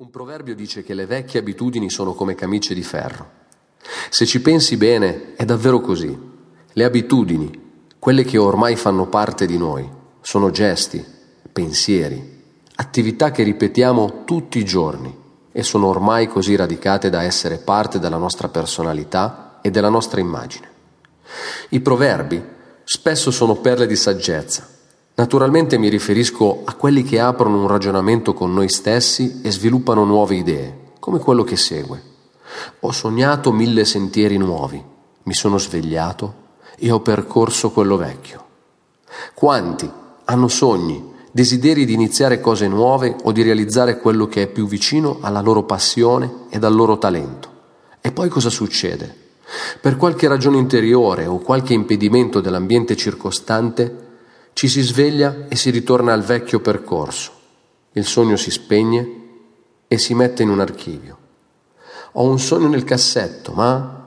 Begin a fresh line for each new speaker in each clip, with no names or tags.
Un proverbio dice che le vecchie abitudini sono come camicie di ferro. Se ci pensi bene, è davvero così. Le abitudini, quelle che ormai fanno parte di noi, sono gesti, pensieri, attività che ripetiamo tutti i giorni e sono ormai così radicate da essere parte della nostra personalità e della nostra immagine. I proverbi spesso sono perle di saggezza Naturalmente mi riferisco a quelli che aprono un ragionamento con noi stessi e sviluppano nuove idee, come quello che segue. Ho sognato mille sentieri nuovi, mi sono svegliato e ho percorso quello vecchio. Quanti hanno sogni, desideri di iniziare cose nuove o di realizzare quello che è più vicino alla loro passione e al loro talento? E poi cosa succede? Per qualche ragione interiore o qualche impedimento dell'ambiente circostante, ci si sveglia e si ritorna al vecchio percorso. Il sogno si spegne e si mette in un archivio. Ho un sogno nel cassetto, ma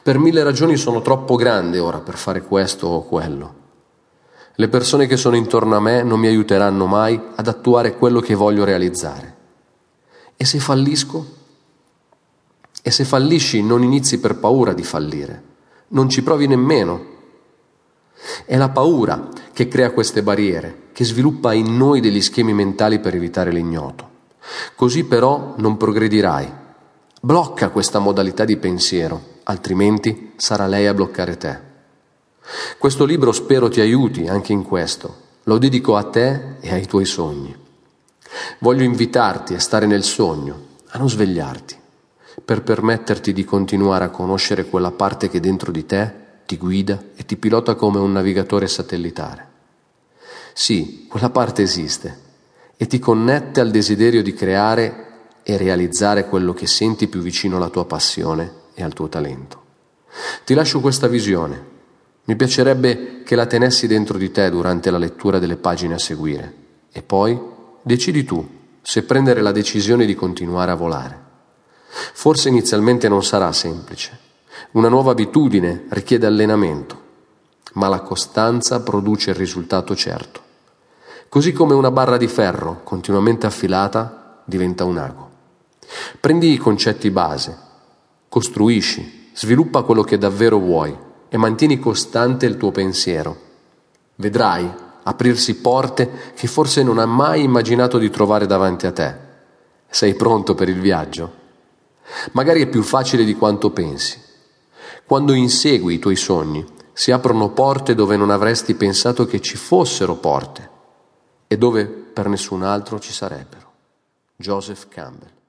per mille ragioni sono troppo grande ora per fare questo o quello. Le persone che sono intorno a me non mi aiuteranno mai ad attuare quello che voglio realizzare. E se fallisco? E se fallisci non inizi per paura di fallire, non ci provi nemmeno. È la paura che crea queste barriere, che sviluppa in noi degli schemi mentali per evitare l'ignoto. Così però non progredirai. Blocca questa modalità di pensiero, altrimenti sarà lei a bloccare te. Questo libro spero ti aiuti anche in questo. Lo dedico a te e ai tuoi sogni. Voglio invitarti a stare nel sogno, a non svegliarti, per permetterti di continuare a conoscere quella parte che dentro di te ti guida e ti pilota come un navigatore satellitare. Sì, quella parte esiste e ti connette al desiderio di creare e realizzare quello che senti più vicino alla tua passione e al tuo talento. Ti lascio questa visione. Mi piacerebbe che la tenessi dentro di te durante la lettura delle pagine a seguire e poi decidi tu se prendere la decisione di continuare a volare. Forse inizialmente non sarà semplice, una nuova abitudine richiede allenamento, ma la costanza produce il risultato certo. Così come una barra di ferro continuamente affilata diventa un ago. Prendi i concetti base, costruisci, sviluppa quello che davvero vuoi e mantieni costante il tuo pensiero. Vedrai aprirsi porte che forse non hai mai immaginato di trovare davanti a te. Sei pronto per il viaggio? Magari è più facile di quanto pensi. Quando insegui i tuoi sogni, si aprono porte dove non avresti pensato che ci fossero porte e dove per nessun altro ci sarebbero. Joseph Campbell